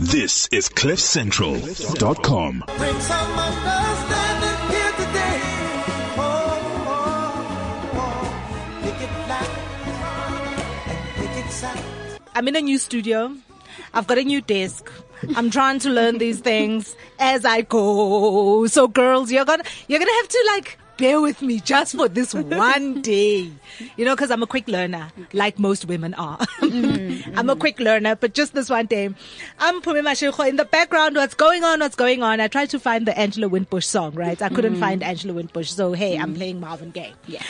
This is CliffCentral.com. Bring some understanding here today. Oh, oh, oh. Pick it black and pick it sound. I'm in a new studio. I've got a new desk. I'm trying to learn these things as I go. So girls, you're gonna, you're gonna have to like bear with me just for this one day. You know, cause I'm a quick learner, like most women are. Mm-hmm, mm-hmm. I'm a quick learner, but just this one day. I'm Pumi Mashiko in the background. What's going on? What's going on? I tried to find the Angela Winbush song, right? I couldn't mm-hmm. find Angela Winbush. So hey, I'm playing Marvin Gaye. Yeah.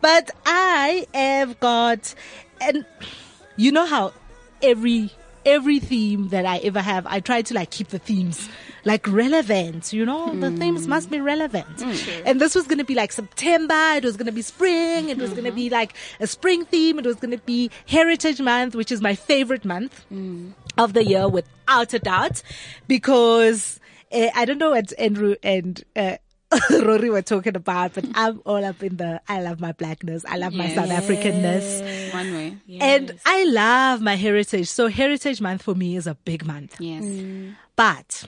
But I have got, and you know how every every theme that I ever have, I try to like keep the themes like relevant. You know, the themes must be relevant. And this was going to be like September. It was going to be spring. It was going to be like a spring theme. It was going to be Heritage Month, which is my favorite month of the year, without a doubt, because uh, I don't know what Andrew and. Uh, Rory were talking about, but I'm all up in the I love my blackness, I love my South Africanness. One way. And I love my heritage. So heritage month for me is a big month. Yes. But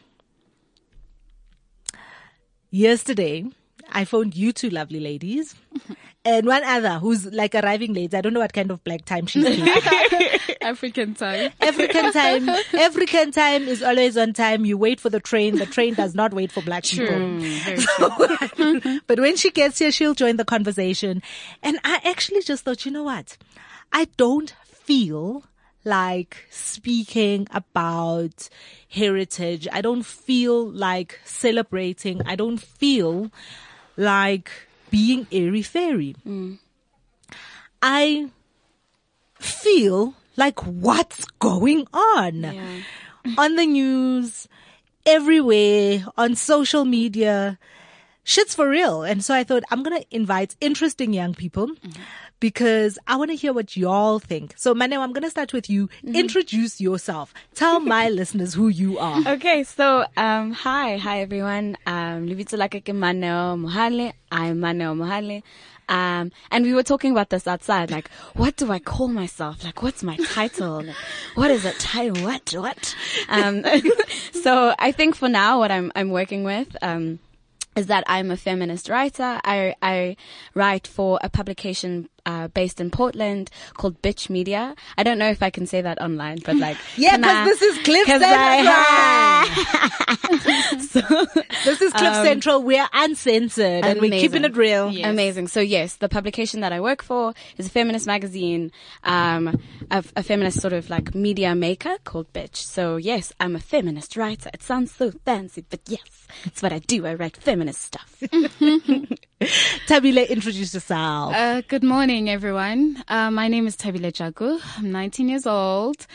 yesterday I phoned you two lovely ladies and one other who's like arriving late. I don't know what kind of black time she's. African time. African time, African time is always on time. You wait for the train. The train does not wait for black people. True. but when she gets here, she'll join the conversation. And I actually just thought, you know what? I don't feel like speaking about heritage. I don't feel like celebrating. I don't feel like being airy fairy. I feel like what's going on on the news, everywhere, on social media. Shit's for real. And so I thought I'm going to invite interesting young people mm-hmm. Because I want to hear what y'all think. So Mane, I'm going to start with you. Introduce yourself. Tell my listeners who you are. Okay, so um, hi, hi everyone. Um, Livito Lakeke Maneo Mohale. I'm Maneo Mohale. Um, and we were talking about this outside, like, what do I call myself? Like, what's my title? Like, what is it? Title? What? What? Um, so I think for now, what I'm, I'm working with, um, is that I'm a feminist writer. I, I write for a publication uh, based in Portland called Bitch Media. I don't know if I can say that online, but like, Yeah, because this is Cliff Central. So, This is Cliff Central. We're uncensored and we're keeping it real. Amazing. So yes, the publication that I work for is a feminist magazine, um, a, a feminist sort of like media maker called Bitch. So yes, I'm a feminist writer. It sounds so fancy, but yes, it's what I do. I write feminist stuff. Tabile, introduce yourself. Uh, good morning, everyone. Uh, my name is Tabile Jagu. I'm 19 years old.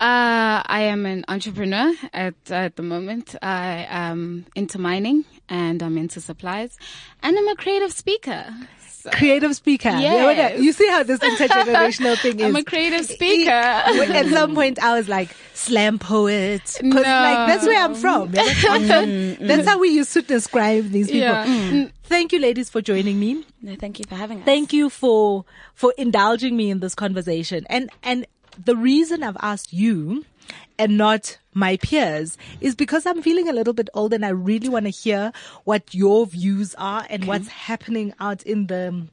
Uh, I am an entrepreneur at, at the moment. I am into mining and I'm into supplies and I'm a creative speaker. So creative speaker. Yeah, Yes. You see how this intergenerational thing is. I'm a creative speaker. At some point, I was like slam poet, 'Cause, like that's where I'm from. Yeah, that's, mm, mm, that's how we used to describe these people. Yeah. Mm. Thank you, ladies, for joining me. No, thank you for having us. Thank you for for indulging me in this conversation. And and the reason I've asked you and not my peers is because I'm feeling a little bit old and I really want to hear what your views are and what's happening out in the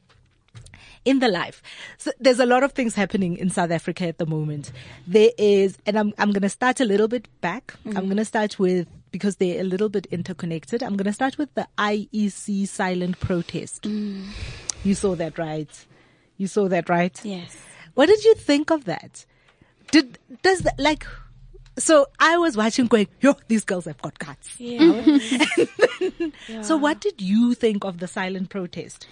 in the life. So there's a lot of things happening in South Africa at the moment. There is, and I'm, I'm going to start a little bit back. I'm mm-hmm. going to start with, because they're a little bit interconnected. I'm going to start with the IEC silent protest. Mm. You saw that, right? You saw that, right? Yes. What did you think of that? Did, does that, like, so I was watching going, yo, these girls have got guts. Yeah. So what did you think of the silent protest?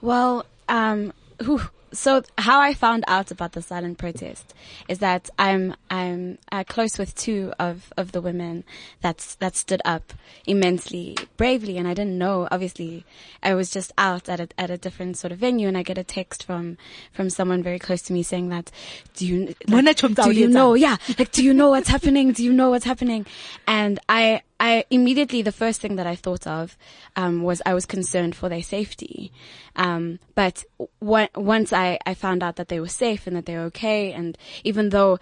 Well, um, whew. So how I found out about the silent protest is that I'm I'm uh, close with two of, of the women that's that stood up immensely bravely, and I didn't know. Obviously, I was just out at a, at a different sort of venue, and I get a text from from someone very close to me saying that, "Do you like, do you know? Yeah, like do you know what's happening? Do you know what's happening?" And I I immediately the first thing that I thought of um, was I was concerned for their safety. Um, but w- once I, I found out that they were safe and that they were okay, and even though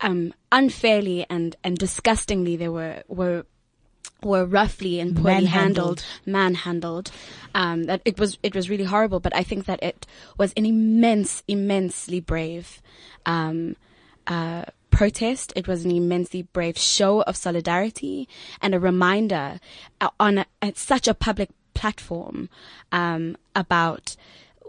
um, unfairly and, and disgustingly they were, were, were roughly and poorly Manhandled. handled, manhandled. Um, that it was, it was really horrible, but I think that it was an immense, immensely brave, um, uh, protest. It was an immensely brave show of solidarity and a reminder uh, on a, such a public platform, um, about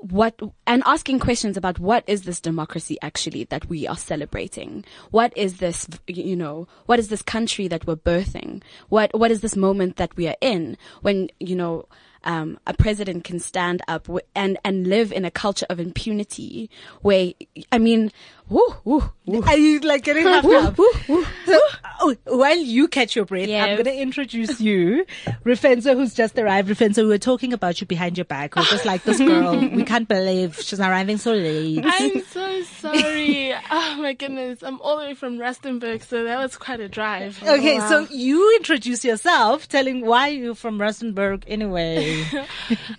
what and asking questions about what is this democracy actually that we are celebrating what is this you know what is this country that we're birthing what what is this moment that we are in when you know um, a president can stand up and and live in a culture of impunity where I mean woo, woo, woo. Are you like getting Woo, up? woo, woo. So, oh, while you catch your breath, I'm going to introduce you, Rufenzo, who's just arrived. Rufenzo, we were talking about you behind your back. We're just like, this girl, we can't believe she's arriving so late. I'm so sorry. oh my goodness. I'm all the way from Rustenburg, so that was quite a drive. Oh, okay, so you introduce yourself, telling why you're from Rustenburg anyway.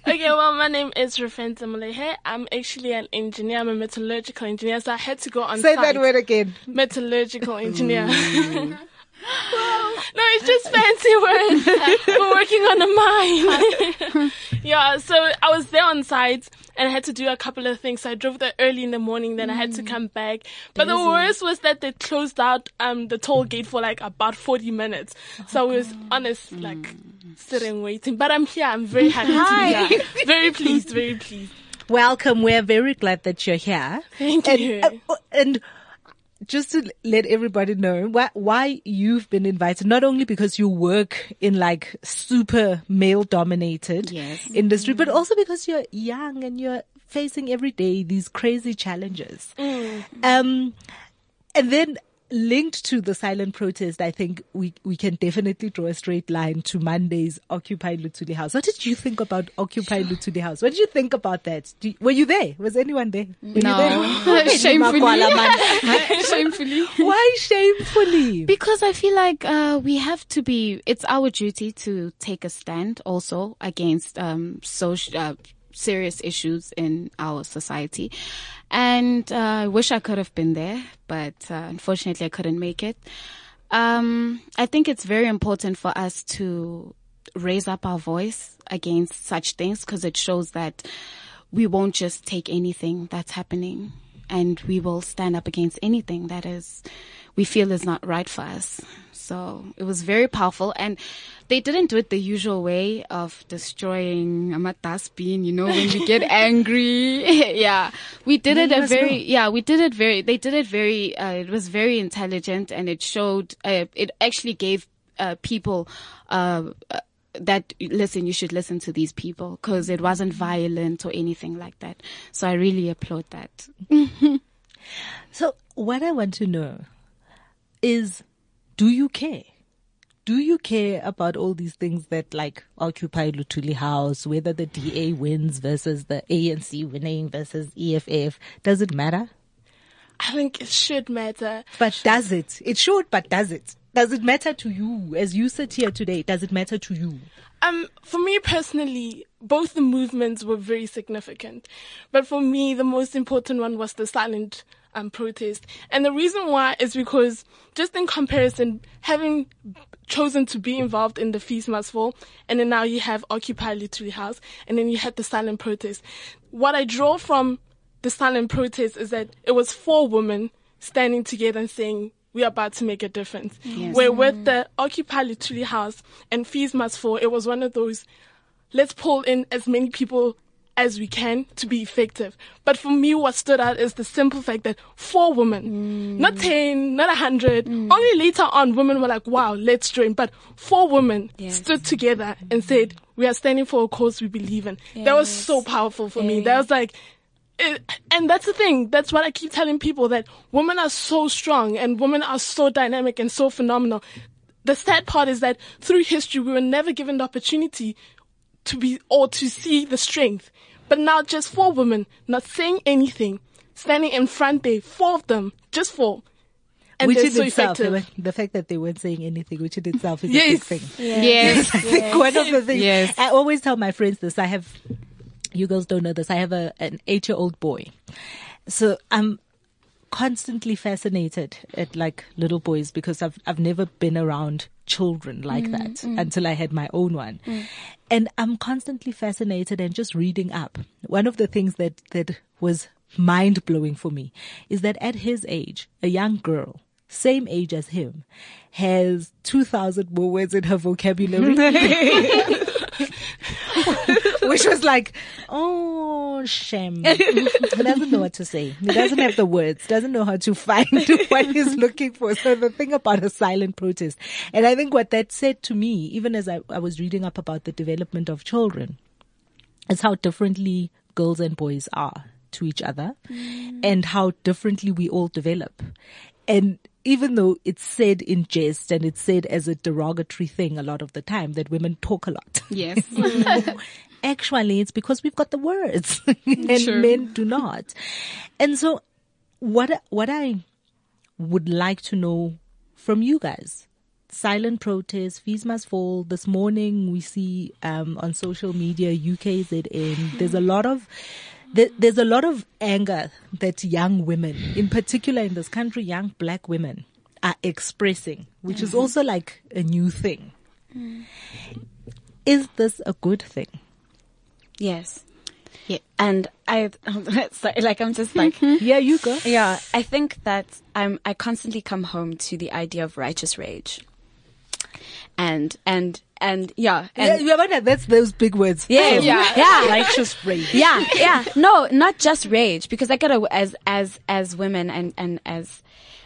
okay, well, my name is Rafenta Malehe. I'm actually an engineer. I'm a metallurgical engineer, so I had to go on Say site. that word again. Metallurgical engineer. Mm. no, it's just fancy words for working on a mine. yeah, so I was there on site and I had to do a couple of things. So I drove there early in the morning, then I had to mm. come back. But the worst was that they closed out um the toll gate for like about 40 minutes. So I was oh, honest, mm. like sitting waiting. But I'm here. I'm very happy to be here. Very pleased, very pleased. Welcome. We're very glad that you're here. Thank and, you. uh, and just to let everybody know why, why you've been invited, not only because you work in like super male dominated Yes. industry, but also because you're young and you're facing every day these crazy challenges. Um, and then linked to the silent protest, I think we, we can definitely draw a straight line to Monday's Occupy Luthuli House. What did you think about Occupy Luthuli House? What did you think about that? Do you- were you there? Was anyone there? Were No. there? Shamefully. Shamefully. Why shamefully? Because I feel like uh, we have to be. It's our duty to take a stand also against um, social uh, serious issues in our society. And uh, I wish I could have been there, but uh, unfortunately I couldn't make it. Um, I think it's very important for us to raise up our voice against such things because it shows that we won't just take anything that's happening and we will stand up against anything that is we feel is not right for us. So it was very powerful and they didn't do it the usual way of destroying a dustbin, you know, when we get angry. yeah. We did it a us know. very, yeah, we did it very, they did it very, uh, it was very intelligent and it showed, uh, it actually gave, uh, people, uh, that listen, you should listen to these people because it wasn't violent or anything like that. So I really applaud that. So what I want to know is, do you care? Do you care about all these things that like occupy Luthuli House, whether the DA wins versus the ANC winning versus EFF? Does it matter? I think it should matter. But does it? It should, but does it? Does it matter to you as you sit here today? Does it matter to you? Um, for me personally, both the movements were very significant. But for me, the most important one was the silent um, protest. And the reason why is because, just in comparison, having chosen to be involved in the Fees Must Fall, and then now you have Occupy Luthuli House, and then you had the silent protest. What I draw from the silent protest is that it was four women standing together and saying, we are about to make a difference. Where with mm. the Occupy Luthuli House and Fees Must Fall, it was one of those, let's pull in as many people as we can to be effective. But for me, what stood out is the simple fact that four women, mm. not 10, not 100, mm. only later on women were like, wow, let's join. But four women Yes. stood together and said, we are standing for a cause we believe in. That was so powerful for me. That was like, it, and that's the thing. That's what I keep telling people that women are so strong and women are so dynamic and so phenomenal. The sad part is that through history, we were never given the opportunity to be or to see the strength. But now just four women not saying anything, standing in front there, four of them, just four. And which they're in so itself, effective. the fact that they weren't saying anything, which in itself is a big thing. Yes. I think one of the things Yes. I always tell my friends this. I have, you girls don't know this. I have a an eight year old boy, so I'm constantly fascinated at like little boys because I've I've never been around children like mm, that mm. until I had my own one. Mm. And I'm constantly fascinated and just reading up. One of the things that that was mind blowing for me is that at his age, a young girl, same age as him, has 2,000 more words in her vocabulary. Which was like, oh, shame. he doesn't know what to say. He doesn't have the words, doesn't know how to find what he's looking for. So the thing about a silent protest. And I think what that said to me, even as I, I was reading up about the development of children, is how differently girls and boys are to each other mm. and how differently we all develop. And even though it's said in jest and it's said as a derogatory thing a lot of the time that women talk a lot. Yes. Actually, it's because we've got the words and men do not. And so what, what I would like to know from you guys, silent protest, fees must fall. This morning we see, um, on social media, UKZN, there's a lot of, there's a lot of anger that young women, in particular in this country, young black women are expressing, which is also like a new thing. Is this a good thing? Yes. Yeah. And I, sorry, like, I'm just like, Yeah, you go. yeah, I think that I'm, I constantly come home to the idea of righteous rage. And, and, and, yeah. Yeah, And, yeah, but that's those big words. Yeah, yeah, yeah. Righteous rage. yeah, yeah. No, not just rage, because I gotta, as, as, as women and, and as,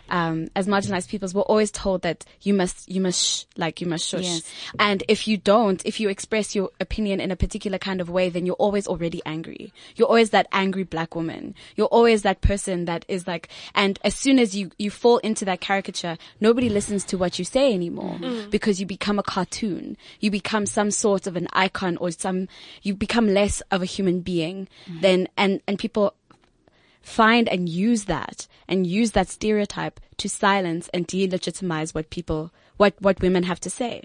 um, as marginalized peoples, we're always told that you must, you must, sh- like, you must shush. Yes. And if you don't, if you express your opinion in a particular kind of way, then you're always already angry. You're always that angry black woman. You're always that person that is like, and as soon as you, you fall into that caricature, nobody listens to what you say anymore mm. Mm. because you become a cartoon. You become some sort of an icon or some, you become less of a human being mm. than, and, and people find and use that and use that stereotype to silence and delegitimize what people, what, what women have to say.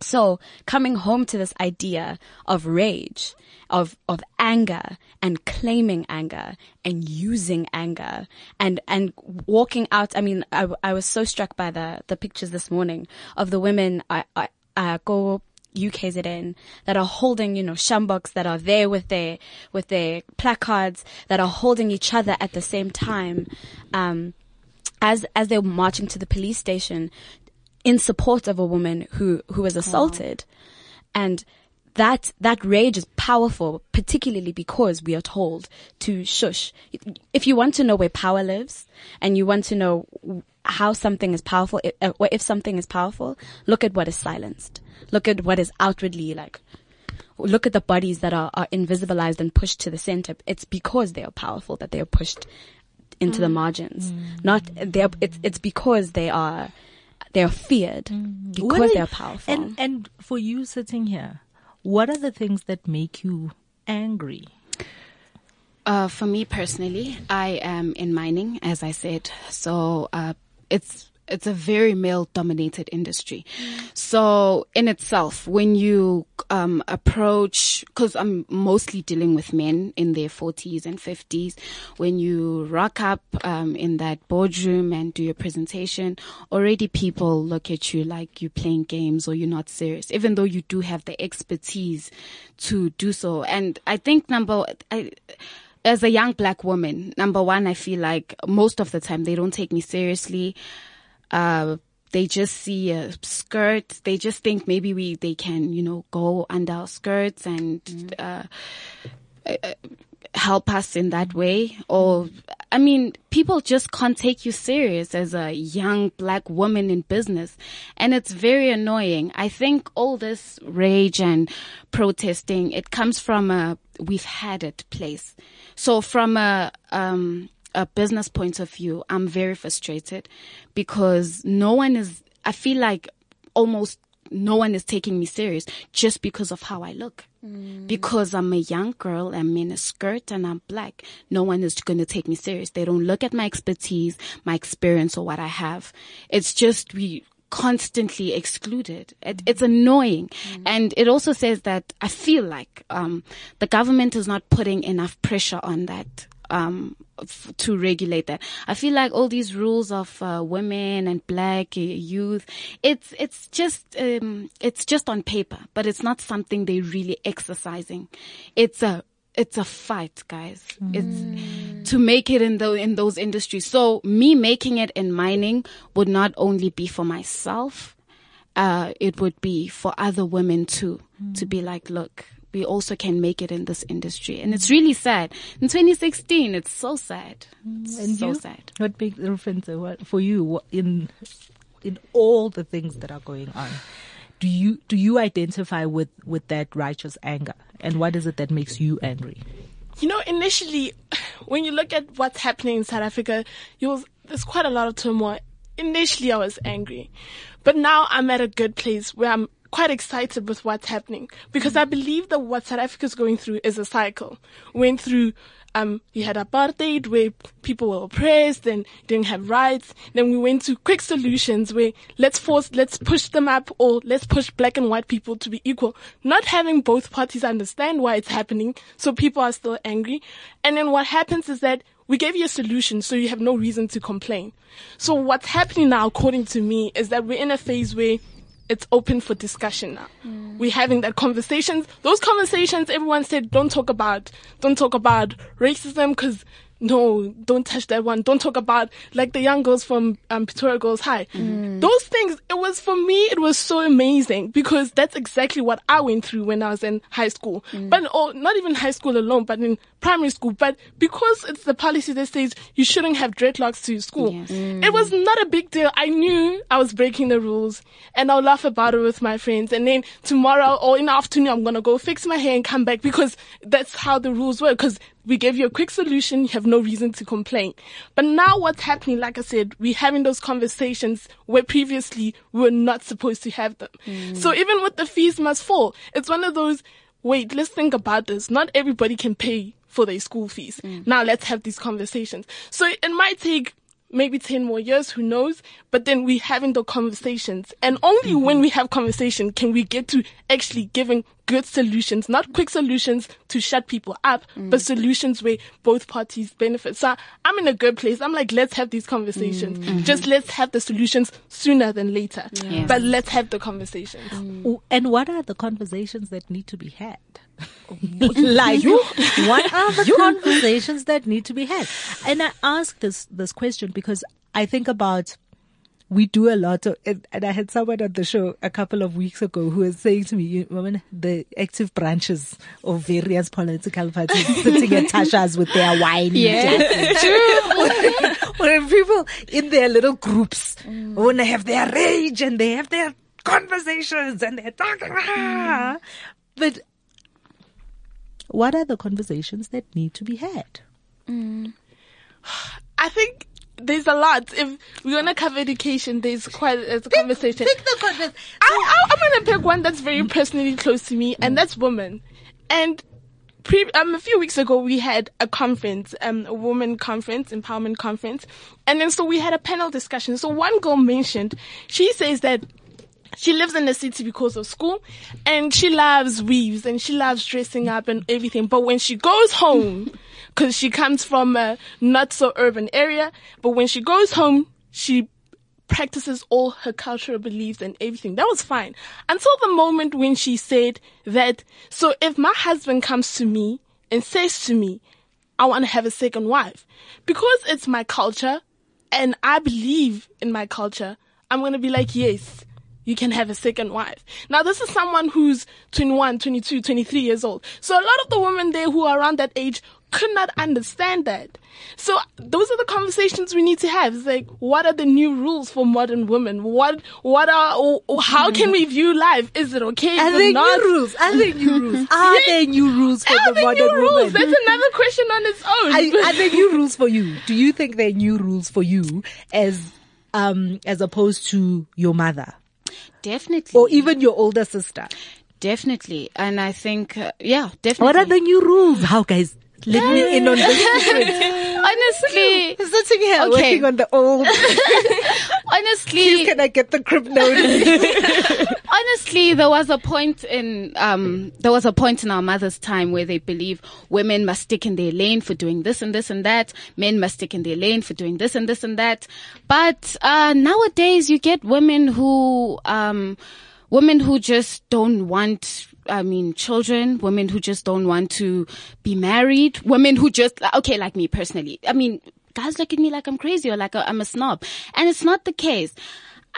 So coming home to this idea of rage, of, of anger and claiming anger and using anger and, and walking out. I mean, I, I was so struck by the, the pictures this morning of the women, I, I, uh, go UKZN that are holding, you know, sjamboks that are there with their, with their placards that are holding each other at the same time. Um, as, as they're marching to the police station in support of a woman who, who was assaulted. And that, that rage is powerful, particularly because we are told to shush. If you want to know where power lives and you want to know how something is powerful, if, uh, or if something is powerful, look at what is silenced. Look at what is outwardly like, look at the bodies that are, are invisibilized and pushed to the center. It's because they are powerful that they are pushed into the margins. Not, they're, it's, it's because they are, they are feared What because are- they are powerful. And and for you sitting here, what are the things that make you angry? Uh, for me personally, I am in mining, as I said. So, uh, it's, it's a very male dominated industry. So in itself, when you, um, approach, cause I'm mostly dealing with men in their forties and fifties, when you rock up, um, in that boardroom and do your presentation, already people look at you like you're playing games or you're not serious, even though you do have the expertise to do so. And I think number, I, as a young black woman, number one, I feel like most of the time they don't take me seriously. Uh, they just see a skirt. They just think maybe we, they can, you know, go under our skirts and, uh, uh, help us in that way. Or, I mean, people just can't take you serious as a young black woman in business. And it's very annoying. I think all this rage and protesting, it comes from a, we've had it place. So from a, um, a business point of view, I'm very frustrated because no one is, I feel like almost no one is taking me serious just because of how I look. Mm. Because I'm a young girl, I'm in a skirt and I'm black. No one is going to take me serious. They don't look at my expertise, my experience or what I have. It's just we constantly excluded. It, it's mm. annoying. Mm. And it also says that I feel like, um, the government is not putting enough pressure on that um, f- to regulate that. I feel like all these rules of uh, women and black uh, youth, it's it's just um, it's just on paper, but it's not something they're really exercising. It's a it's a fight, guys. It's to make it in the in those industries. So me making it in mining would not only be for myself, uh, it would be for other women too, to be like, look, we also can make it in this industry. And it's really sad. In 2016, it's so sad. It's And so you? sad. What makes the difference what, for you in in all the things that are going on? Do you do you identify with with that righteous anger? And what is it that makes you angry? You know, initially, when you look at what's happening in South Africa, you'll, there's quite a lot of turmoil. Initially, I was angry, but now I'm at a good place where I'm quite excited with what's happening because I believe that what South Africa is going through is a cycle. Went through, um, you had apartheid where people were oppressed and didn't have rights. Then we went to quick solutions where let's force, let's push them up or let's push black and white people to be equal. Not having both parties understand why it's happening. So people are still angry. And then what happens is that we gave you a solution, so you have no reason to complain. So what's happening now, according to me, is that we're in a phase where it's open for discussion now. We're having that conversations. Those conversations, everyone said, don't talk about, don't talk about racism because no, don't touch that one. Don't talk about like the young girls from um, Pretoria Girls High. Those things, it was for me, it was so amazing because that's exactly what I went through when I was in high school. But or not even high school alone, but in primary school. But because it's the policy that says you shouldn't have dreadlocks to school, Yes. it was not a big deal. I knew I was breaking the rules and I'll laugh about it with my friends. And then tomorrow or in the afternoon, I'm going to go fix my hair and come back because that's how the rules work. Cause we gave you a quick solution. You have no reason to complain. But now what's happening, like I said, we're having those conversations where previously we were not supposed to have them. Mm. So even with the fees must fall, it's one of those, wait, let's think about this. Not everybody can pay for their school fees. Mm. Now let's have these conversations. So it might take maybe 10 more years, who knows? But then we having the conversations. And only mm-hmm. when we have conversation can we get to actually giving good solutions, not quick solutions to shut people up, but mm. solutions where both parties benefit. So I'm in a good place. I'm like, let's have these conversations. Mm. Just mm-hmm. let's have the solutions sooner than later. Yes. But let's have the conversations. Mm. O- And what are the conversations that need to be had? Like, what are the conversations that need to be had? And I ask this this question because I think about we do a lot of, and, and I had someone on the show a couple of weeks ago who was saying to me, you woman, the active branches of various political parties sitting at Tasha's with their wine. glasses. when people in their little groups when they have their rage and they have their conversations and they're talking. ah. But what are the conversations that need to be had? I think there's a lot. If we're gonna cover education, there's quite a conversation. Pick the conversation. I, I, I'm gonna pick one that's very personally close to me, and that's women. And pre, um, a few weeks ago, we had a conference, um, a woman conference, empowerment conference, and then so we had a panel discussion. So one girl mentioned, she says that she lives in the city because of school and she loves weaves and she loves dressing up and everything. But when she goes home, cause she comes from a not so urban area, but when she goes home, she practices all her cultural beliefs and everything. That was fine. Until the moment when she said that, so if my husband comes to me and says to me, I want to have a second wife, because it's my culture and I believe in my culture, I'm going to be like, yes, you can have a second wife. Now, this is someone who's 21, 22, 23 years old. So a lot of the women there who are around that age could not understand that. So those are the conversations we need to have. It's like, what are the new rules for modern women? What, what are, how can we view life? Is it okay? Are there not? new rules? Are there new rules? Are there new rules for Are the modern new rules? woman? That's another question on its own. Are, are there new rules for you? Do you think there are new rules for you as um as opposed to your mother Definitely. or even your older sister? Definitely. And I think, uh, yeah, definitely. What are the new rules? How guys? Let me in on this. Honestly, Sitting here Okay. working on the old. honestly, Please, can I get the crib notice? honestly, there was a point in um, there was a point in our mother's time where they believe women must stick in their lane for doing this and this and that. Men must stick in their lane for doing this and this and that. But uh, nowadays, you get women who um, women who just don't want I mean, children, women who just don't want to be married, women who just, okay, like me personally. I mean, guys look at me like I'm crazy or like I'm a snob. And it's not the case.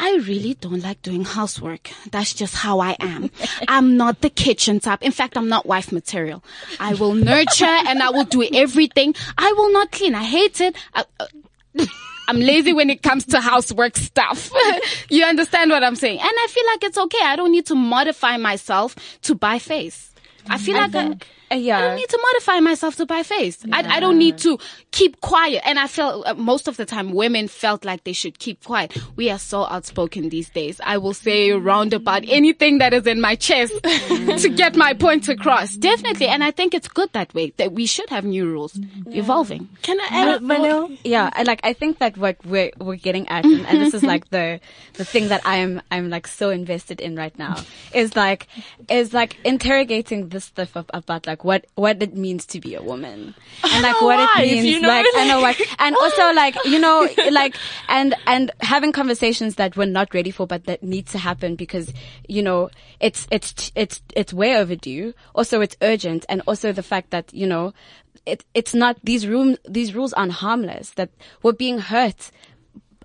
I really don't like doing housework. That's just how I am. I'm not the kitchen type. In fact, I'm not wife material. I will nurture and I will do everything. I will not clean. I hate it. I, uh, I'm lazy when it comes to housework stuff. you understand what I'm saying? And I feel like it's okay. I don't need to modify myself to buy face. I feel I like think- I, yeah. I don't need to modify myself to buy face. I, I don't need to keep quiet. And I felt uh, most of the time women felt like they should keep quiet. We are so outspoken these days. I will say round about anything that is in my chest to get my point across. Definitely. And I think it's good that way that we should have new rules evolving. Can I add a thought? yeah I like i think that what we're we're getting at and, and this is like the the thing that i am i'm like so invested in right now is like is like interrogating this stuff about like what what it means to be a woman. And like what it means you know like i know what and oh, also like you know like and and having conversations that we're not ready for but that need to happen because you know it's it's it's it's way overdue. Also it's urgent. And also the fact that you know it, it's not these room these rules aren't harmless that we're being hurt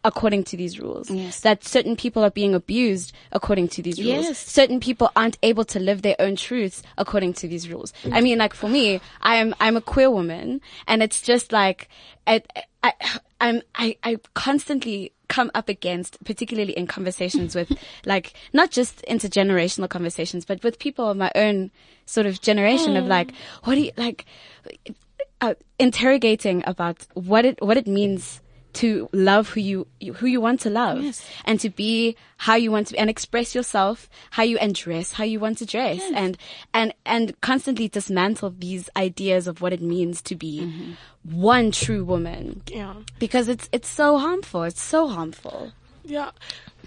according to these rules Yes. that certain people are being abused according to these rules Yes. certain people aren't able to live their own truths according to these rules i mean like for me i am i'm a queer woman and it's just like I, I, i'm i i constantly come up against particularly in conversations with like not just intergenerational conversations but with people of my own sort of generation of like what do you like uh, interrogating about what it what it means to love who you you- who you want to love and to be how you want to be and express yourself how you and dress how you want to dress and and and constantly dismantle these ideas of what it means to be mm-hmm. one true woman Yeah. because it's it's so harmful it's so harmful Yeah.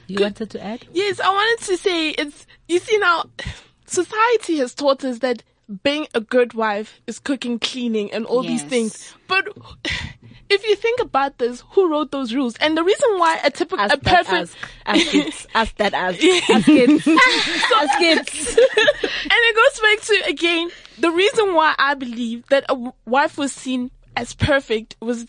You wanted to add? Yes, I wanted to say it's, you see now, society has taught us that being a good wife is cooking, cleaning, and all these things. But if you think about this, who wrote those rules? And the reason why a typical, ask a perfect, ask, ask ask that ask ask kids ask kids and it goes back to again the reason why I believe that a wife was seen as perfect was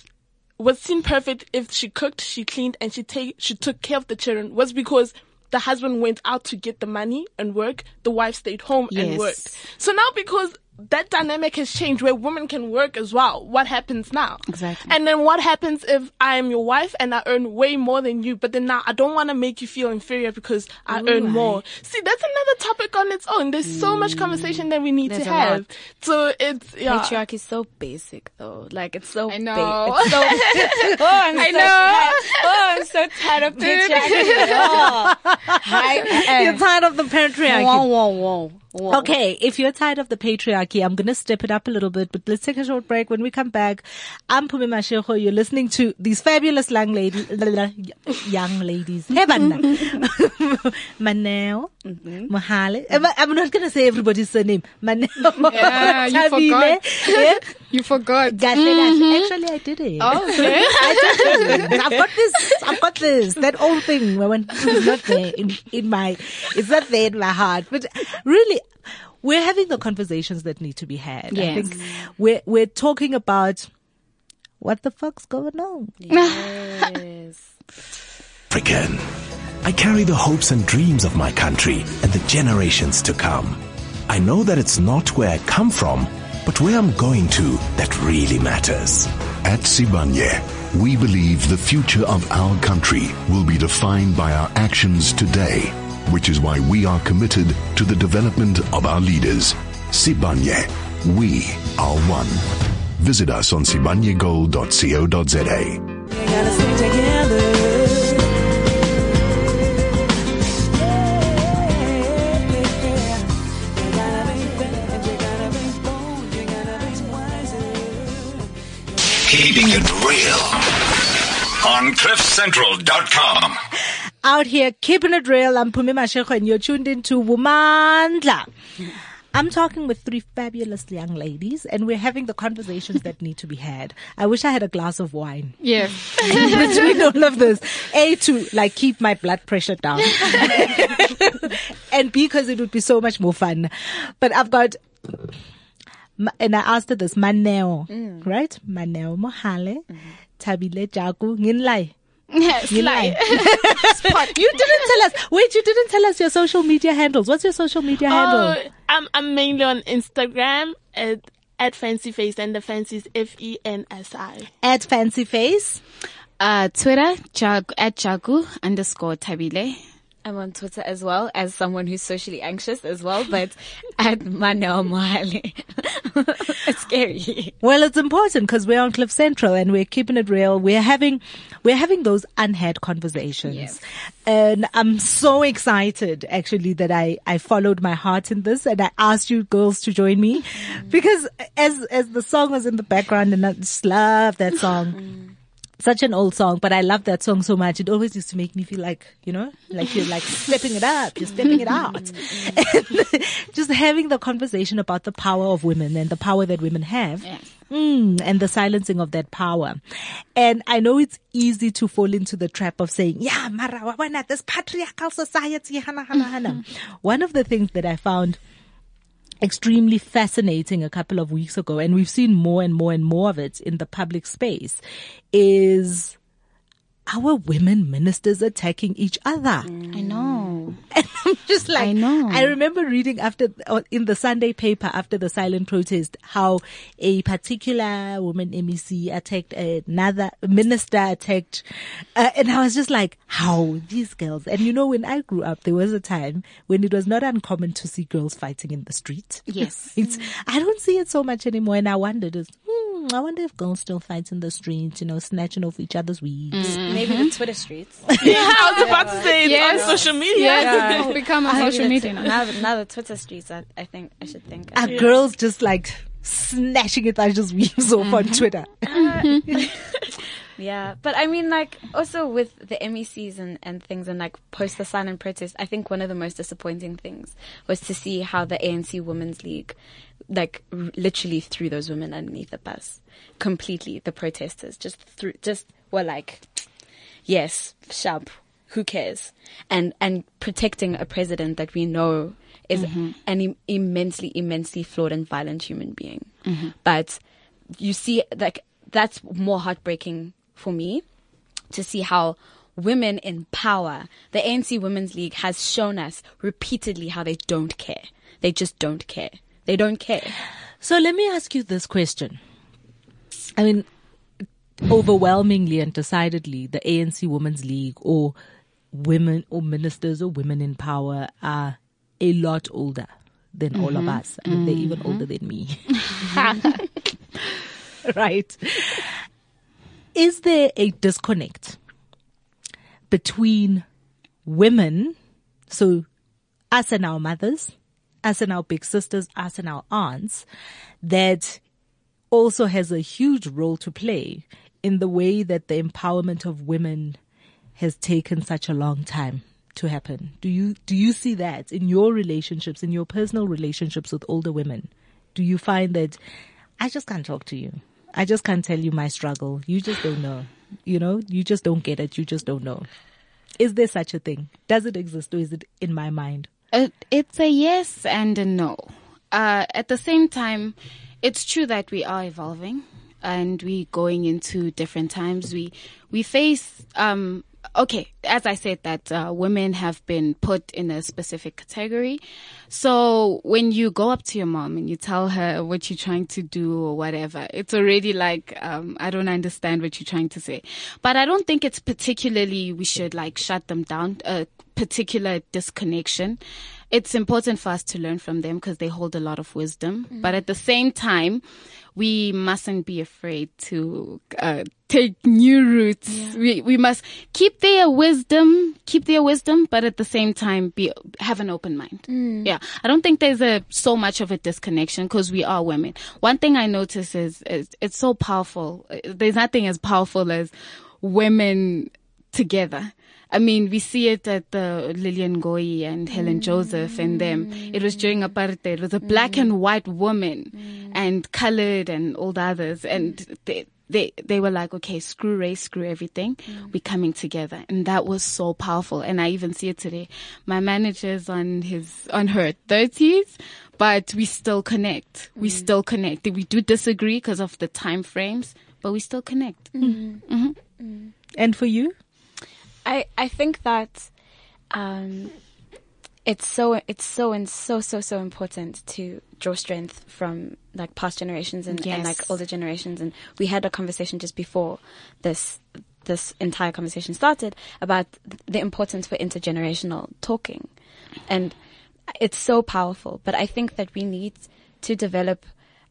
was seen perfect if she cooked, she cleaned, and she take she took care of the children was because the husband went out to get the money and work, the wife stayed home and worked. So now because that dynamic has changed where women can work as well. What happens now? Exactly. And then what happens if I am your wife and I earn way more than you, but then now I don't want to make you feel inferior because I earn more. See, that's another topic on its own. There's so much mm. conversation that we need There's to have. lot. So it's, yeah. patriarchy is so basic though like it's so I ba- know. it's so, oh, I'm I so know. tired. oh I'm so tired of patriarchy oh. Hi, You're tired of the patriarchy. Whoa, whoa, whoa, whoa. Okay, if you're tired of the patriarchy, I'm going to step it up a little bit, but let's take a short break. When we come back, I'm Pumi Mashego. You're listening to these fabulous young ladies, young ladies. Hey, banna. Mm-hmm. Am I- I'm not going to say everybody's surname. Maneo. Yeah, you forgot. Yeah. You forgot. Gahle, gahle. Mm-hmm. Actually, I did it. Oh, okay. I did I've got this. I've got this. That old thing. When it's not there in in my, it's not there in my heart. But really, we're having the conversations that need to be had. I Yes. think we're we're talking about what the fuck's going on. Yes. African. I carry the hopes and dreams of my country and the generations to come. I know that it's not where I come from, but where I'm going to that really matters. At Sibanye, we believe the future of our country will be defined by our actions today, which is why we are committed to the development of our leaders. Sibanye, we are one. Visit us on sibanyegold.co.za. it real on CliffCentral.com. out here keeping it real. I'm Pumi Mashekho and you're tuned into Womandla. I'm talking with three fabulous young ladies and we're having the conversations that need to be had. I wish I had a glass of wine Yes. between all of this. A, to like keep my blood pressure down. and B, because it would be so much more fun. But I've got, Ma- and I asked her this, Maneo, right? Maneo Mohale, Tabile Jagu, Nginlai. yes. Nginlai. you didn't tell us. Wait, you didn't tell us your social media handles. What's your social media handle? Oh, I'm I'm mainly on Instagram at at Fancy Face, and the fancy is F E N S I. At Fancy Face. Uh, Twitter, Jag, at Jagu underscore Tabile. I'm on Twitter as well as someone who's socially anxious as well, but at Maneo Mohale. it's scary. Well, it's important because we're on Cliff Central and we're keeping it real. We're having, we're having those unheard conversations. Yes. And I'm so excited actually that I, I followed my heart in this and I asked you girls to join me mm. because as, as the song was in the background and I just love that song. Mm. Such an old song, but I love that song so much. It always used to make me feel like, you know, like you're like stepping it up, you're stepping it out. And just having the conversation about the power of women and the power that women have. Mm, and the silencing of that power. And I know it's easy to fall into the trap of saying, yeah, Mara, why not this patriarchal society? Hana, hana, hana. One of the things that I found extremely fascinating a couple of weeks ago, and we've seen more and more and more of it in the public space, is our women ministers attacking each other. I know. And I'm just like, I know. I remember reading after, in the Sunday paper after the silent protest, how a particular woman MEC attacked another minister attacked, uh, and I was just like, how these girls, and you know, when I grew up, there was a time when it was not uncommon to see girls fighting in the street. Yes. It's, I don't see it so much anymore. And I wondered, is, hmm, I wonder if girls still fight in the streets, you know, snatching off each other's weeds. Mm-hmm. Maybe the Twitter streets. Yeah, I was about to say Yes. on social media. Yes, it's become a social media the, now. now, now the Twitter streets, I, I think I should think. Are girls just like snatching each other's weaves off on mm-hmm. Twitter? Mm-hmm. Yeah, but I mean, like, also with the MECs and, and things and like post the silent protest, I think one of the most disappointing things was to see how the ANC Women's League, like, r- literally threw those women underneath the bus. Completely. The protesters just threw, just were like, yes, sharp, who cares? And, and protecting a president that we know is mm-hmm. an Im- immensely, immensely flawed and violent human being. Mm-hmm. But you see, like, that's more heartbreaking for me to see how women in power, the ANC Women's League has shown us repeatedly how they don't care. They just don't care. They don't care. So let me ask you this question. I mean, overwhelmingly and decidedly, the ANC Women's League or women or ministers or women in power are a lot older than all of mm-hmm. us. I mean, they're even mm-hmm. older than me. right. Is there a disconnect between women, so us and our mothers, us and our big sisters, us and our aunts, that also has a huge role to play in the way that the empowerment of women has taken such a long time to happen. Do you do you see that in your relationships, in your personal relationships with older women? Do you find that I just can't talk to you? I just can't tell you my struggle. You just don't know. You know, you just don't get it. You just don't know. Is there such a thing? Does it exist or is it in my mind? It, it's a yes and a no. Uh, at the same time, it's true that we are evolving and we going into different times. We we face um, okay, as I said, that uh, women have been put in a specific category. So when you go up to your mom and you tell her what you're trying to do or whatever, it's already like, um, I don't understand what you're trying to say. But I don't think it's particularly we should like shut them down, a particular disconnection. It's important for us to learn from them because they hold a lot of wisdom. But at the same time, we mustn't be afraid to uh, take new routes. We we must keep their wisdom, keep their wisdom, but at the same time be have an open mind. Yeah, I don't think there's a so much of a disconnection because we are women. One thing I notice is, is it's so powerful. There's nothing as powerful as women together. I mean, we see it at the Lilian Ngoyi and Helen Joseph and them. It was during apartheid. It was a black and white woman and colored and all the others. And they, they, they were like, okay, screw race, screw everything. We're coming together. And that was so powerful. And I even see it today. My manager's on his, on her thirties, but we still connect. We mm. still connect. We do disagree because of the time frames, but we still connect. Mm-hmm. Mm-hmm. Mm. And for you? I I think that um, it's so it's so and so so so important to draw strength from like past generations and, and like older generations. And we had a conversation just before this this entire conversation started about the importance for intergenerational talking, and it's so powerful. But I think that we need to develop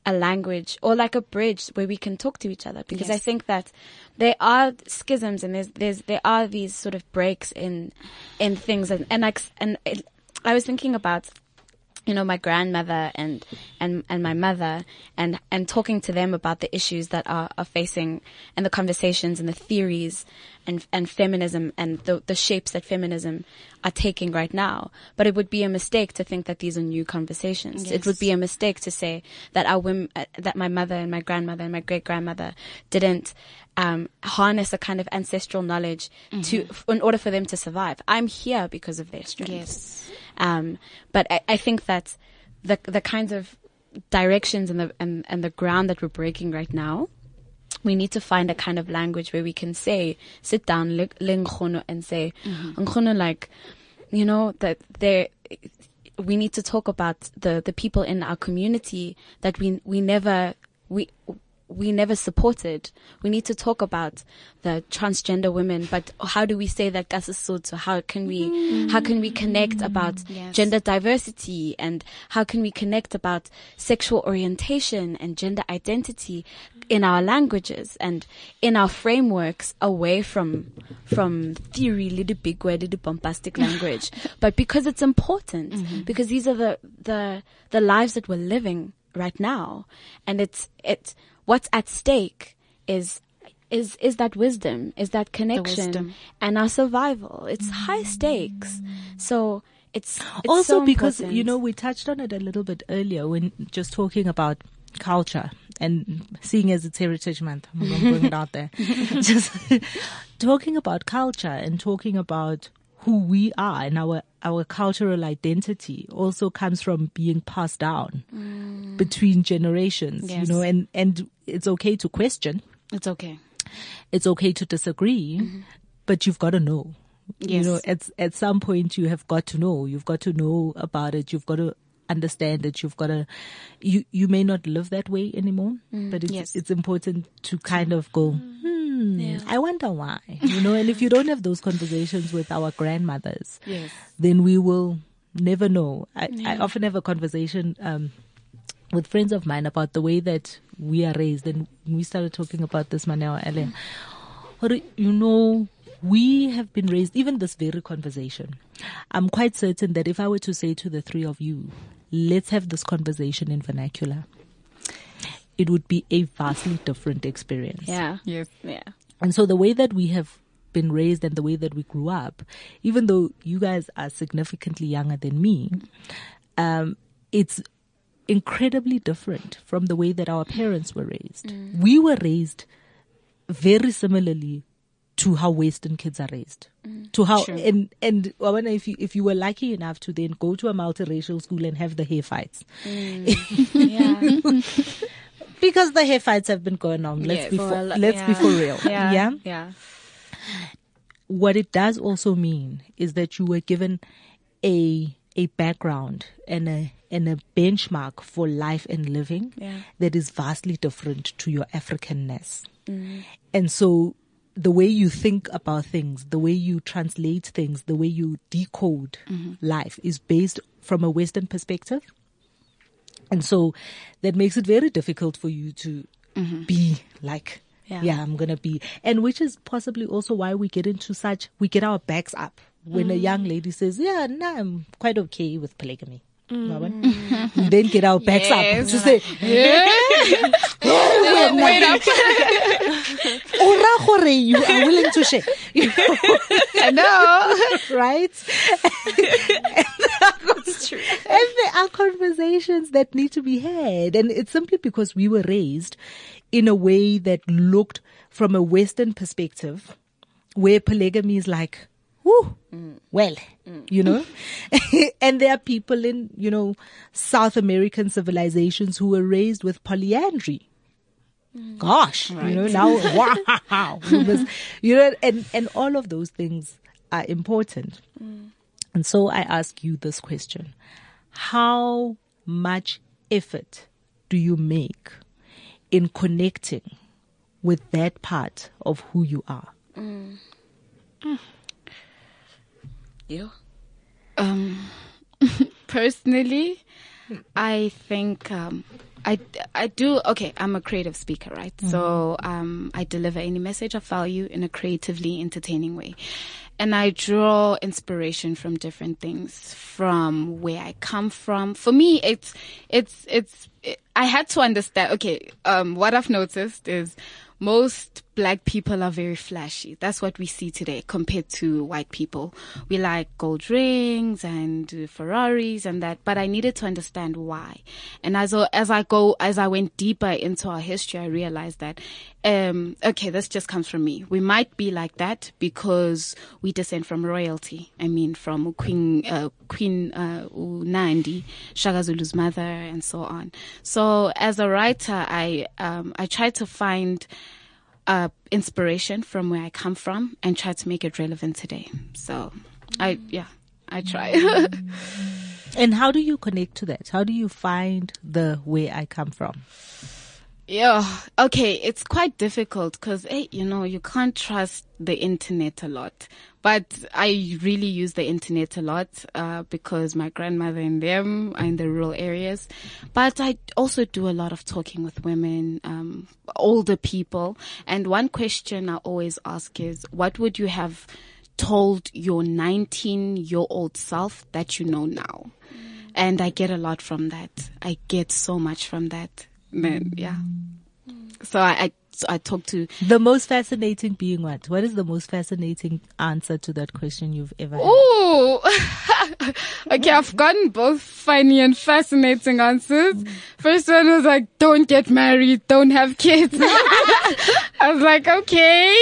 a language or like a bridge where we can talk to each other. Because I think that there are schisms and there's there's there are these sort of breaks in in things. And and and I was thinking about you know my grandmother and and and my mother and and talking to them about the issues that are are facing and the conversations and the theories and and feminism and the the shapes that feminism are taking right now. But it would be a mistake to think that these are new conversations. It would be a mistake to say that our women uh, that my mother and my grandmother and my great grandmother didn't um, harness a kind of ancestral knowledge to f- in order for them to survive. I'm here because of their strength Yes. Um, but I, I think that the the kinds of directions and the and, and the ground that we're breaking right now, we need to find a kind of language where we can say, sit down, le le nkgono, and say, nkgono, like, you know, that there, we need to talk about the the people in our community that we we never we we never supported. We need to talk about the transgender women, but how do we say that ka Sesotho? How can we how can we connect mm, about Yes. gender diversity and how can we connect about sexual orientation and gender identity in our languages and in our frameworks away from from theory, little big word, little bombastic language, but because it's important mm-hmm. because these are the the the lives that we're living right now, and it's it's what's at stake is is is that wisdom, is that connection, and our survival. It's high stakes, so it's, it's also so because you know we touched on it a little bit earlier when just talking about culture and seeing as it's heritage month. I'm going to bring it out there. Just talking about culture and talking about who we are and our our cultural identity also comes from being passed down mm. between generations Yes. you know and and it's okay to question It's okay. it's okay to disagree, mm-hmm. but you've got to know. You Yes. know, at at some point you have got to know. You've got to know about it. You've got to understand that You've got to. You you may not live that way anymore, but it's yes. it's important to kind of go. Hmm, I wonder why. You know, and if you don't have those conversations with our grandmothers, Yes. then we will never know. I, I often have a conversation um, with friends of mine about the way that we are raised, and we started talking about this Maneo earlier. You know, we have been raised, even this very conversation. I'm quite certain that if I were to say to the three of you, let's have this conversation in vernacular, it would be a vastly different experience. yeah, Yes. yeah. And so the way that we have been raised and the way that we grew up, even though you guys are significantly younger than me, um, it's incredibly different from the way that our parents were raised. We were raised very similarly to how Western kids are raised. Mm, to how True. and and I wonder if you if you were lucky enough to then go to a multiracial school and have the hair fights. Mm, yeah. Because the hair fights have been going on. Let's Yes. be For for, let's be for real. Yeah. yeah. Yeah. what it does also mean is that you were given a a background and a and a benchmark for life and living Yeah. that is vastly different to your Africanness. Mm. And so the way you think about things, the way you translate things, the way you decode mm-hmm. life is based from a Western perspective. And so that makes it very difficult for you to mm-hmm. be like, Yeah. yeah. I'm going to be. And which is possibly also why we get into such, we get our backs up when a mm. young lady says, yeah, no, I'm quite okay with polygamy. We then get our backs up Yes. to eh, say, Wait up. "Ora you are willing to share. You know? I know. right? That's true. And there are conversations that need to be had. And it's simply because we were raised in a way that looked from a Western perspective where polygamy is like, whoo, mm. well, mm. you know? and there are people in, you know, South American civilizations who were raised with polyandry. Mm. Gosh, you know, now, wow. We must- you know, and, and all of those things are important. And so I ask you this question. How much effort do you make in connecting with that part of who you are? You? Um, personally, I think um, I I do. Okay, I'm a creative speaker, right? So um, I deliver any message of value in a creatively entertaining way. And I draw inspiration from different things, from where I come from. For me, it's, it's, it's, I had to understand, okay, um, what I've noticed is most black people are very flashy. That's what we see today compared to white people. We like gold rings and uh, Ferraris and that, but I needed to understand why. And as, as I go, as I went deeper into our history, I realized that, um, okay, this just comes from me. We might be like that because we descend from royalty. I mean, from Queen, uh, Queen, uh, Nandi, Shaka Zulu's mother and so on. So as a writer, I, um, I try to find, uh, inspiration from where I come from and try to make it relevant today. So I, yeah, I try. And how do you connect to that? How do you find the way I come from? Yeah. Okay. It's quite difficult because, hey, you know, you can't trust the internet a lot. But I really use the internet a lot, uh, because my grandmother and them are in the rural areas. But I also do a lot of talking with women, um, older people. And one question I always ask is, what would you have told your 19 year old self that you know now? And I get a lot from that. I get so much from that. Man, yeah. So I, I, I talk to, The most fascinating being what? What is the most fascinating answer to that question you've ever had? Ooh. okay, I've gotten both funny and fascinating answers. First one was like, don't get married, don't have kids. I was like, okay.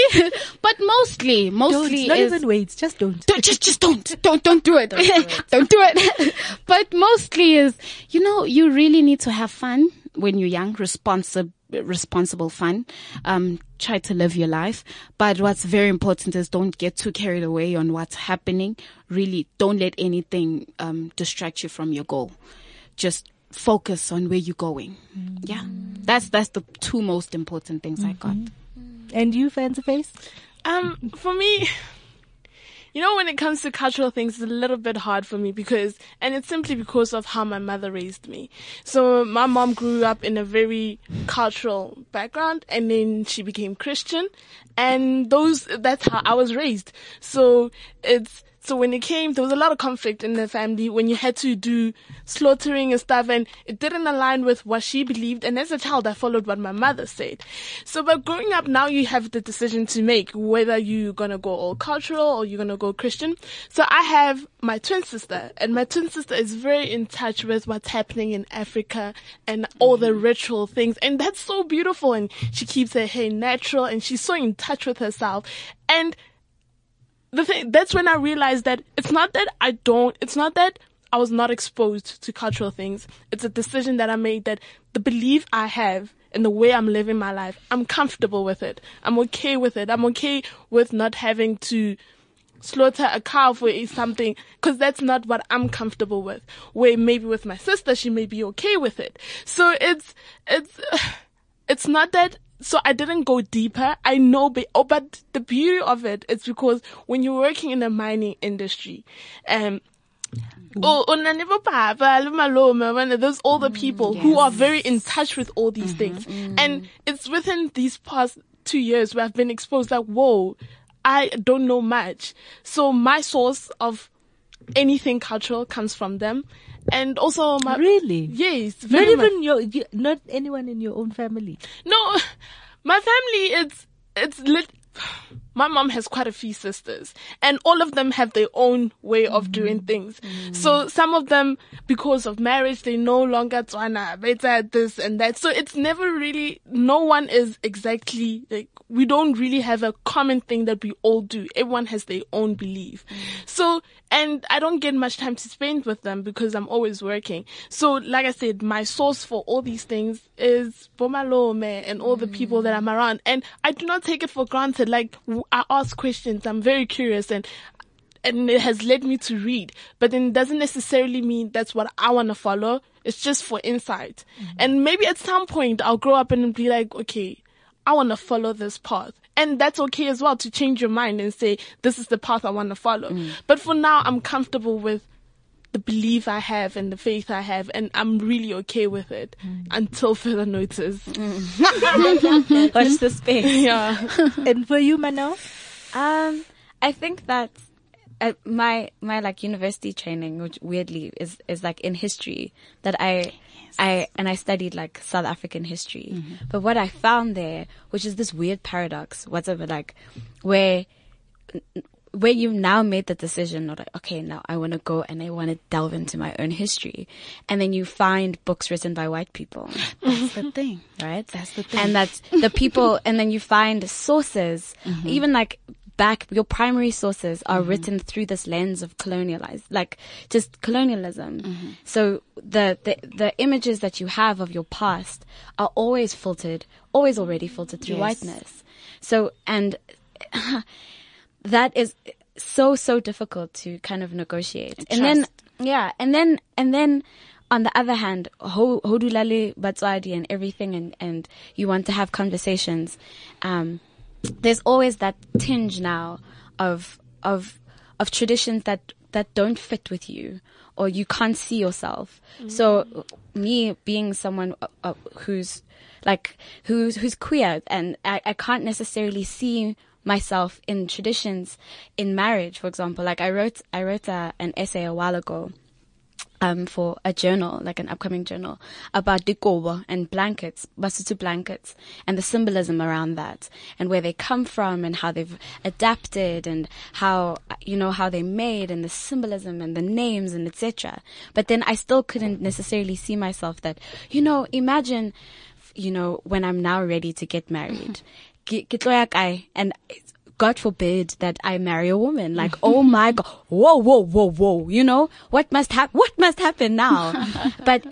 But mostly, Don't, mostly not is, even wait, just don't. don't just just don't don't don't do it don't do it, but mostly is you know you really need to have fun when you're young responsible responsible fun um try to live your life. But what's very important is don't get too carried away on what's happening. Really don't let anything um distract you from your goal. Just focus on where you're going. Yeah. That's that's the two most important things i got. And you, Fancy Face? Um, for me, you know, when it comes to cultural things, it's a little bit hard for me because, and it's simply because of how my mother raised me. So my mom grew up in a very cultural background and then she became Christian and those, that's how I was raised. So it's, so when it came, there was a lot of conflict in the family when you had to do slaughtering and stuff and it didn't align with what she believed. And as a child, I followed what my mother said. So but growing up now, you have the decision to make whether you're to go all cultural or you're to go Christian. So I have my twin sister and my twin sister is very in touch with what's happening in Africa and all the ritual things. And that's so beautiful. And she keeps her hair natural and she's so in touch with herself. And the thing that's when I realized that it's not that I don't it's not that I was not exposed to cultural things. It's a decision that I made that the belief I have in the way I'm living my life, I'm comfortable with it. I'm okay with it. I'm okay with not having to slaughter a cow for something because that's not what I'm comfortable with. Where maybe with my sister, she may be okay with it. So it's, it's, it's not that so I didn't go deeper. I know, but, oh, but the beauty of it is because when you're working in the mining industry, um, Oh, oh, na never papa, le malome, when there's all the mm, people who are very in touch with all these mm-hmm, things. Mm. And it's within these past two years where I've been exposed like, whoa, I don't know much. So my source of anything cultural comes from them. And also my Really? Yes, Not very much. even your, you, not anyone in your own family. No, my family it's it's lit. My mom has quite a few sisters, and all of them have their own way of doing mm-hmm. things. So some of them, because of marriage, they no longer twana, better this and that. So it's never really. No one is exactly like we don't really have a common thing that we all do. Everyone has their own belief. Mm. So and I don't get much time to spend with them because I'm always working. So, like I said, my source for all these things is Bomalome and all the people that mm. I'm around. And I do not take it for granted. Like, I ask questions. I'm very curious and and it has led me to read, but then it doesn't necessarily mean that's what I want to follow. It's just for insight. Mm-hmm. And maybe at some point I'll grow up and be like, okay, I want to follow this path. And that's okay as well to change your mind and say, this is the path I want to follow. Mm. But for now, I'm comfortable with the belief I have and the faith I have, and I'm really okay with it until further notice. Watch the space. Yeah. and for you, Maneo? Um, I think that uh, my my like university training, which weirdly is is like in history, that I I and I studied like South African history. But what I found there, which is this weird paradox, whatever, like where where you've now made the decision of like, okay, now I want to go and I want to delve into my own history. And then you find books written by white people That's the thing. right? That's the thing. And that's the people, and then you find sources, mm-hmm. even like back, your primary sources are mm-hmm. written through this lens of colonialized, like just colonialism. Mm-hmm. So the, the, the images that you have of your past are always filtered, always already filtered through Yes. whiteness. So, and that is so, so difficult to kind of negotiate. And then, yeah, and then, and then, on the other hand, ho hodulale batswadi and everything, and and you want to have conversations. Um, there's always that tinge now of of of traditions that that don't fit with you or you can't see yourself. So me being someone uh, uh, who's like who's who's queer and I, I can't necessarily see myself in traditions in marriage for example like I wrote I wrote a, an essay a while ago um, for a journal, like an upcoming journal, about dikobo and blankets, Basotho blankets, and the symbolism around that, and where they come from, and how they've adapted, and how you know how they made, and the symbolism, and the names, and etc. But then I still couldn't necessarily see myself that, you know, imagine, you know, when I'm now ready to get married, ke- ke kae? and God forbid that I marry a woman. Like, oh my God. Whoa, whoa, whoa, whoa. You know, what must happen? What must happen now? but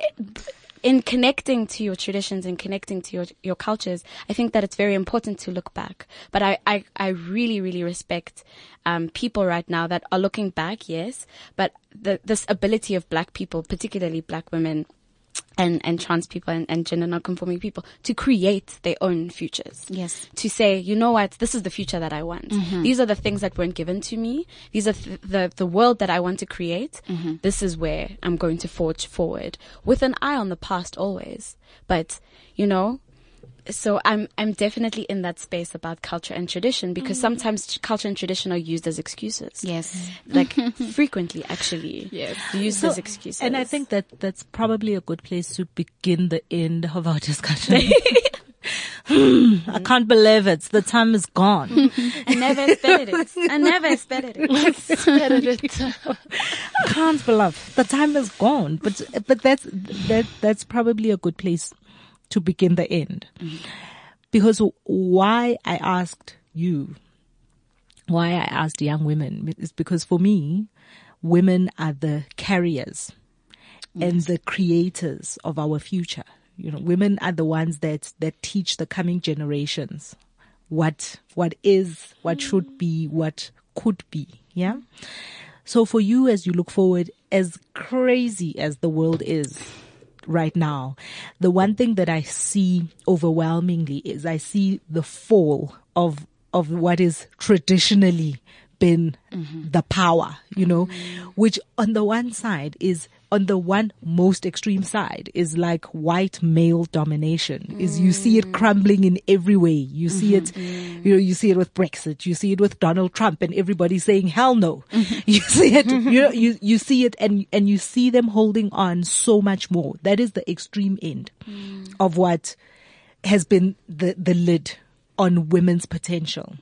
in connecting to your traditions and connecting to your, your cultures, I think that it's very important to look back. But I, I, I really, really respect, um, people right now that are looking back, yes, but the, this ability of black people, particularly black women, and, and trans people and, and gender non-conforming people to create their own futures. Yes. To say, you know what, this is the future that I want. Mm-hmm. These are the things that weren't given to me. These are th- the, the world that I want to create. Mm-hmm. This is where I'm going to forge forward with an eye on the past always. But, you know, so I'm I'm definitely in that space about culture and tradition because sometimes culture and tradition are used as excuses. Yes. Like frequently actually. Yes. Used as excuses. And I think that that's probably a good place to begin the end of our discussion. Hmm, I can't believe it. The time is gone. I never expected it. I never expected it. can't believe the time is gone. But but that's that that's probably a good place to begin the end. Because why I asked you, why I asked young women is because for me, women are the carriers and the creators of our future. You know, women are the ones that that teach the coming generations what what is, what should be, what could be. Yeah. So for you, as you look forward, as crazy as the world is right now, the one thing that I see overwhelmingly is I see the fall of of what is traditionally been mm-hmm. the power, you know, mm-hmm. which on the one side is on the one most extreme side is like white male domination is you see it mm. crumbling in every way. You see mm-hmm. it, you know, you see it with Brexit. You see it with Donald Trump and everybody saying hell no. You see it, you know, you, you see it and, and you see them holding on so much more. That is the extreme end mm. of what has been the, the lid on women's potential.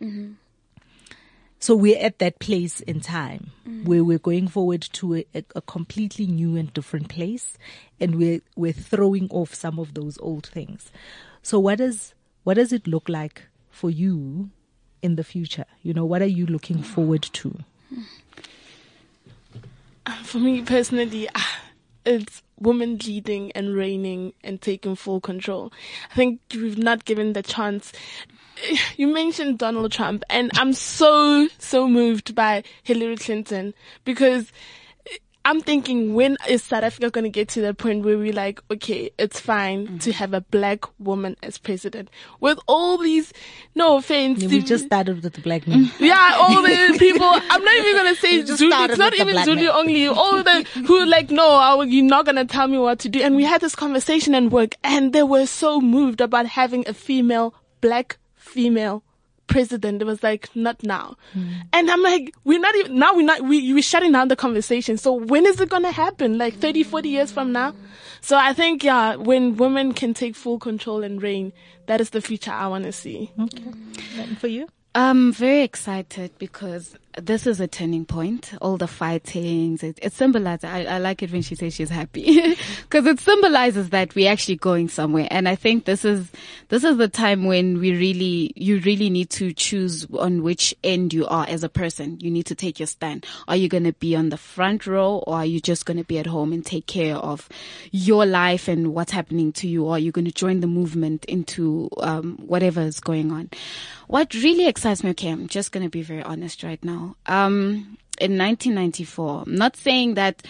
So we're at that place in time where we're going forward to a, a, a completely new and different place, and we're we're throwing off some of those old things. So what does what does it look like for you in the future? You know, what are you looking forward to? For me personally, ah, it's women leading and reigning and taking full control. I think we've not given the chance. You mentioned Donald Trump, and I'm so, so moved by Hillary Clinton because I'm thinking, when is South Africa going to get to the point where we're like, okay, it's fine to mm-hmm. have a black woman as president with all these, no offense, We just started with the black men. yeah, all the people. I'm not even gonna say Zulu. It's not even Zulu man. only. All the who like, no, I, you're not gonna tell me what to do. And we had this conversation at work, and they were so moved about having a female, black female president. It was like, not now. Hmm. And I'm like, we're not even now. We're not. We we're shutting down the conversation. So when is it gonna happen? Like 30, 40 years from now. So I think yeah, when women can take full control and reign, that is the future I want to see. And for you? I'm very excited because this is a turning point. All the fightings, it, it symbolizes, I, I like it when she says she's happy because it symbolizes that we're actually going somewhere. And I think this is, this is the time when we really, you really need to choose on which end you are as a person. You need to take your stand. Are you going to be on the front row or are you just going to be at home and take care of your life and what's happening to you? Or are you going to join the movement into, um, whatever is going on? What really excites me, okay, I'm just going to be very honest right now. Um, in 1994, I'm not saying that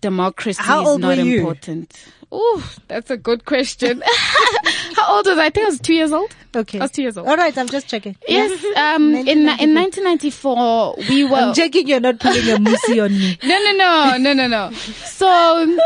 democracy How is old not were important. Oh, that's a good question. How old was I? I think I was two years old. Okay. I was two years old. All right, I'm just checking. Yes. Um, in, in 1994, we were. I'm checking you're not putting a musi on me. No, no, no, no, no, no. So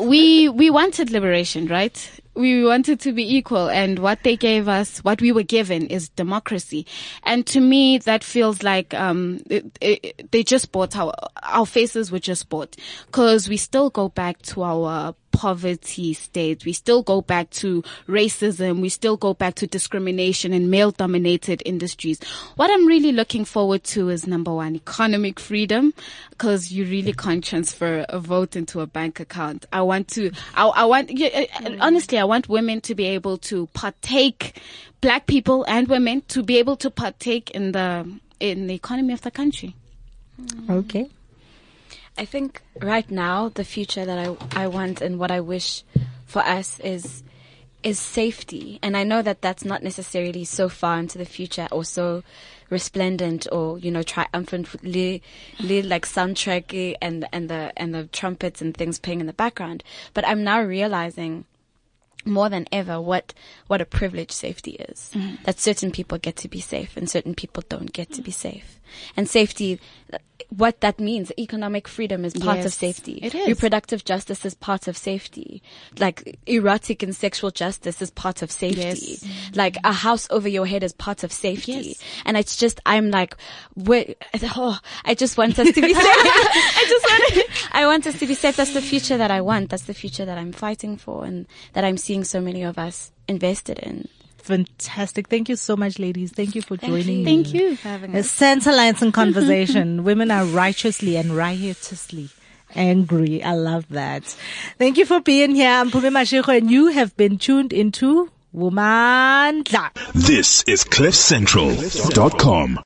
we we wanted liberation, right? We wanted to be equal, and what they gave us, what we were given, is democracy. And to me, that feels like um, it, it, they just bought our our faces were just bought because we still go back to our poverty state. We still go back to racism. We still go back to discrimination in male dominated industries. What I'm really looking forward to is number one, economic freedom, because you really can't transfer a vote into a bank account. I want to, I, I want, yeah, uh, honestly, I want women to be able to partake, black people and women to be able to partake in the, in the economy of the country. Mm. Okay. I think right now the future that I I want and what I wish for us is is safety. And I know that that's not necessarily so far into the future or so resplendent or you know triumphant with li, li, like soundtrack and and the and the trumpets and things playing in the background. But I'm now realizing more than ever what what a privilege safety is. Mm-hmm. That certain people get to be safe and certain people don't get to be safe. And safety, what that means, economic freedom is part of safety. it is. Reproductive justice is part of safety. Like erotic and sexual justice is part of safety. Yes. Like a house over your head is part of safety. Yes. And it's just, I'm like, oh, I just want us to be safe. I just want, I want us to be safe. That's the future that I want. That's the future that I'm fighting for and that I'm seeing so many of us invested in. Fantastic. Thank you so much, ladies. Thank you for joining me. Thank you for having us. A us. Santa Lansing conversation. Women are righteously and riotously angry. I love that. Thank you for being here. I'm Pumi Mashiko and you have been tuned into Woman This is CliffCentral.com.